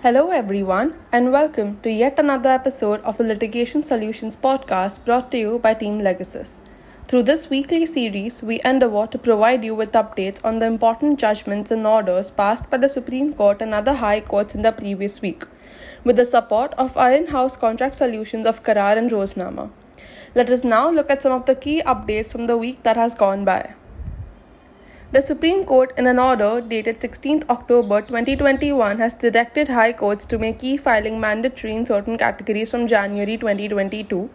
Hello, everyone, and welcome to yet another episode of the Litigation Solutions podcast brought to you by Team Legasis. Through this weekly series, we endeavor to provide you with updates on the important judgments and orders passed by the Supreme Court and other high courts in the previous week, with the support of our in house contract solutions of Carrar and Roznama. Let us now look at some of the key updates from the week that has gone by. The Supreme Court, in an order dated 16th October 2021, has directed high courts to make e filing mandatory in certain categories from January 2022.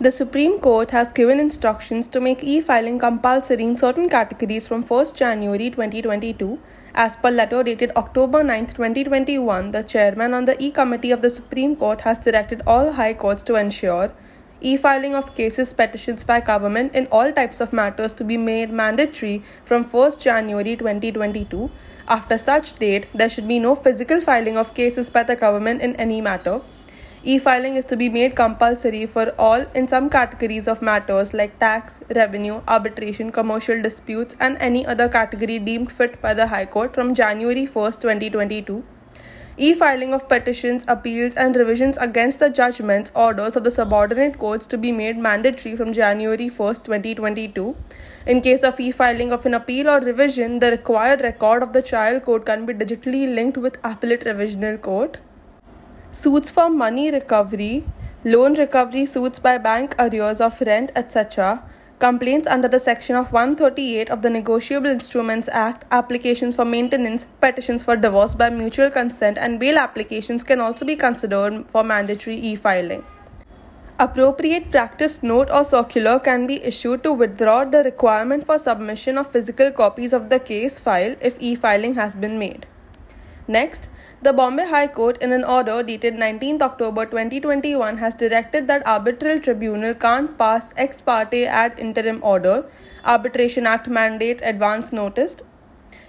The Supreme Court has given instructions to make e filing compulsory in certain categories from 1st January 2022. As per letter dated October 9, 2021, the chairman on the e committee of the Supreme Court has directed all high courts to ensure e-filing of cases petitions by government in all types of matters to be made mandatory from 1st January 2022 after such date there should be no physical filing of cases by the government in any matter. E-filing is to be made compulsory for all in some categories of matters like tax revenue arbitration commercial disputes and any other category deemed fit by the high court from January 1st 2022 e filing of petitions, appeals, and revisions against the judgments, orders of the subordinate courts to be made mandatory from January 1, 2022. In case of e filing of an appeal or revision, the required record of the trial court can be digitally linked with appellate revisional court. Suits for money recovery, loan recovery suits by bank arrears of rent, etc Complaints under the section of 138 of the Negotiable Instruments Act, applications for maintenance, petitions for divorce by mutual consent, and bail applications can also be considered for mandatory e filing. Appropriate practice note or circular can be issued to withdraw the requirement for submission of physical copies of the case file if e filing has been made. Next, the Bombay High Court, in an order dated 19th October 2021, has directed that arbitral tribunal can't pass ex parte ad interim order. Arbitration Act mandates advance notice.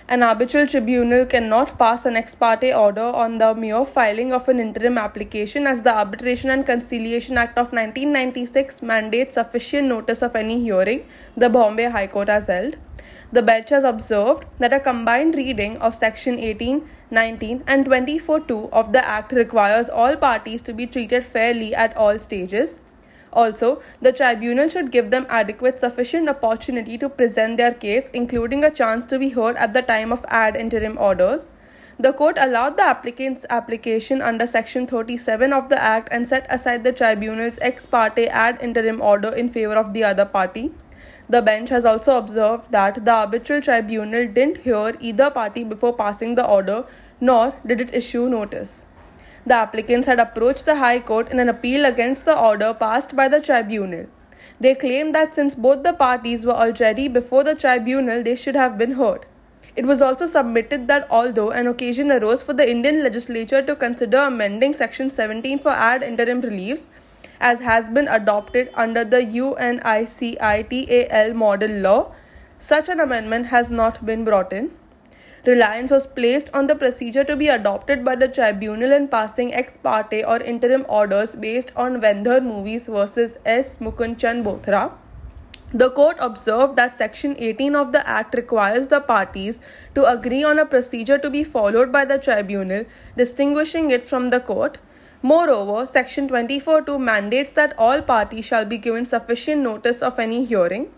An arbitral tribunal cannot pass an ex parte order on the mere filing of an interim application, as the Arbitration and Conciliation Act of 1996 mandates sufficient notice of any hearing. The Bombay High Court has held. The bench has observed that a combined reading of Section 18, 19, and 24 2 of the Act requires all parties to be treated fairly at all stages. Also, the tribunal should give them adequate sufficient opportunity to present their case, including a chance to be heard at the time of ad interim orders. The court allowed the applicant's application under Section 37 of the Act and set aside the tribunal's ex parte ad interim order in favor of the other party. The bench has also observed that the arbitral tribunal didn't hear either party before passing the order, nor did it issue notice. The applicants had approached the High Court in an appeal against the order passed by the tribunal. They claimed that since both the parties were already before the tribunal, they should have been heard. It was also submitted that although an occasion arose for the Indian legislature to consider amending Section 17 for ad interim reliefs, as has been adopted under the UNCITRAL model law, such an amendment has not been brought in. Reliance was placed on the procedure to be adopted by the tribunal in passing ex parte or interim orders based on Vendor Movies versus S. Mukundchand Bothra. The court observed that Section 18 of the Act requires the parties to agree on a procedure to be followed by the tribunal, distinguishing it from the court. Moreover, Section 24.2 mandates that all parties shall be given sufficient notice of any hearing.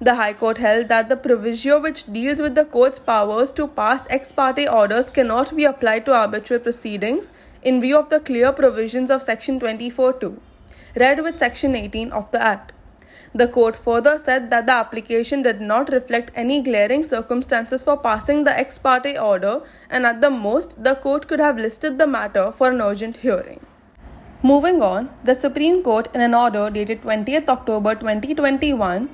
The High Court held that the proviso which deals with the court's powers to pass ex parte orders cannot be applied to arbitral proceedings in view of the clear provisions of Section 24.2, read with Section 18 of the Act. The court further said that the application did not reflect any glaring circumstances for passing the ex parte order, and at the most, the court could have listed the matter for an urgent hearing. Moving on, the Supreme Court, in an order dated 20th October 2021,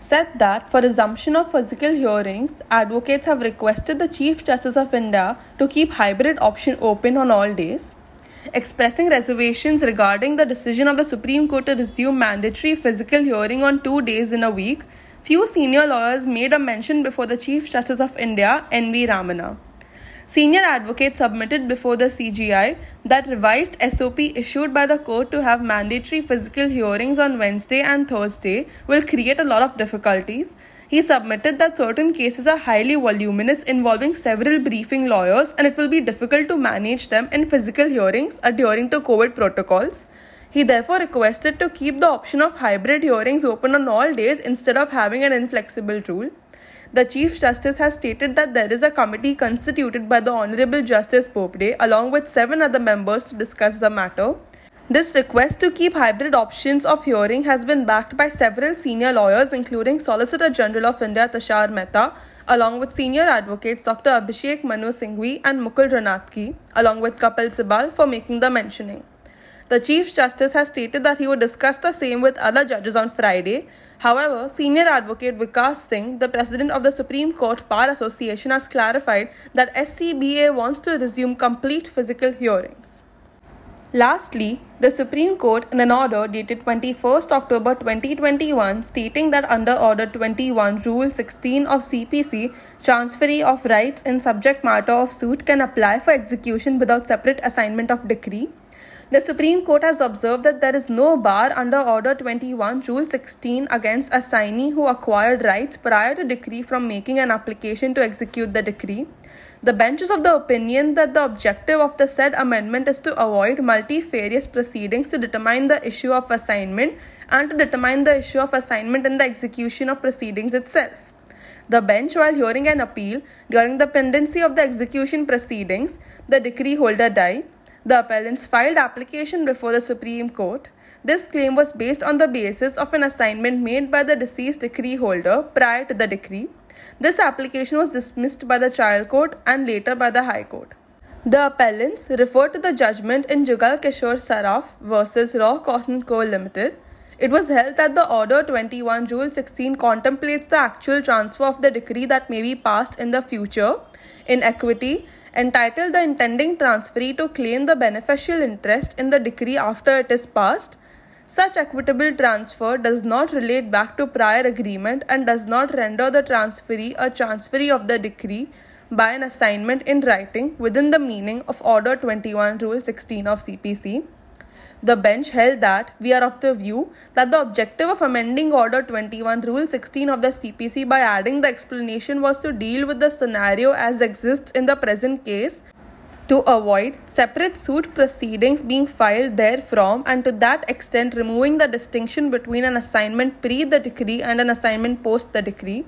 said that for resumption of physical hearings, advocates have requested the Chief Justice of India to keep hybrid option open on all days expressing reservations regarding the decision of the Supreme Court to resume mandatory physical hearing on two days in a week, few senior lawyers made a mention before the Chief Justice of India, N.V. Ramana. Senior advocates submitted before the CJI that revised SOP issued by the court to have mandatory physical hearings on Wednesday and Thursday will create a lot of difficulties. He submitted that certain cases are highly voluminous, involving several briefing lawyers, and it will be difficult to manage them in physical hearings uh, adhering to COVID protocols. He therefore requested to keep the option of hybrid hearings open on all days instead of having an inflexible rule. The Chief Justice has stated that there is a committee constituted by the Honorable Justice Bobde along with seven other members to discuss the matter. This request to keep hybrid options of hearing has been backed by several senior lawyers, including Solicitor General of India Tushar Mehta, along with senior advocates Dr. Abhishek Manu Singhvi and Mukul Rohatgi, along with Kapil Sibal, for making the mentioning. The Chief Justice has stated that he would discuss the same with other judges on Friday. However, senior advocate Vikas Singh, the president of the Supreme Court Bar Association, has clarified that SCBA wants to resume complete physical hearings. Lastly, the Supreme Court, in an order dated 21st October 2021, stating that under Order 21, Rule 16 of CPC, transferee of rights in subject matter of suit can apply for execution without separate assignment of decree. The Supreme Court has observed that there is no bar under Order 21, Rule 16 against assignee who acquired rights prior to decree from making an application to execute the decree. The bench is of the opinion that the objective of the said amendment is to avoid multifarious proceedings to determine the issue of assignment and to determine the issue of assignment in the execution of proceedings itself. The bench, while hearing an appeal during the pendency of the execution proceedings, the decree holder died. The appellants filed application before the Supreme Court. This claim was based on the basis of an assignment made by the deceased decree holder prior to the decree. This application was dismissed by the trial court and later by the High Court. The appellants referred to the judgment in Jugal Kishore Saraf versus Raw Cotton Co. Limited. It was held that the Order 21 Rule 16 contemplates the actual transfer of the decree that may be passed in the future in equity, entitled the intending transferee to claim the beneficial interest in the decree after it is passed such equitable transfer does not relate back to prior agreement and does not render the transferee a transferee of the decree by an assignment in writing within the meaning of Order 21 Rule 16 of CPC. The bench held that we are of the view that the objective of amending Order 21 Rule 16 of the CPC by adding the explanation was to deal with the scenario as exists in the present case to avoid separate suit proceedings being filed therefrom and to that extent removing the distinction between an assignment pre the decree and an assignment post the decree.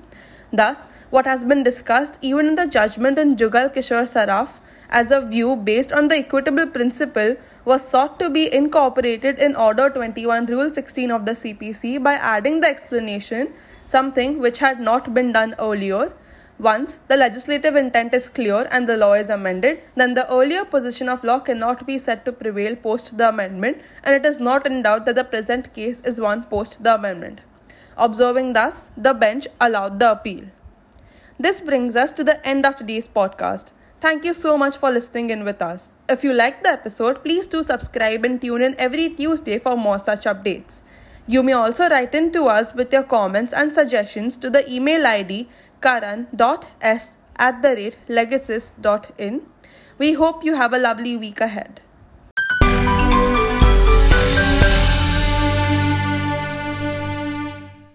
Thus, what has been discussed even in the judgment in Jugal Kishore Saraf as a view based on the equitable principle was sought to be incorporated in Order 21 Rule 16 of the CPC by adding the explanation, something which had not been done earlier once the legislative intent is clear and the law is amended, then the earlier position of law cannot be said to prevail post the amendment, and it is not in doubt that the present case is one post the amendment. Observing thus, the bench allowed the appeal. This brings us to the end of today's podcast. Thank you so much for listening in with us. If you liked the episode, please do subscribe and tune in every Tuesday for more such updates. You may also write in to us with your comments and suggestions to the email ID karan.s at the rate legasis.in. We hope you have a lovely week ahead.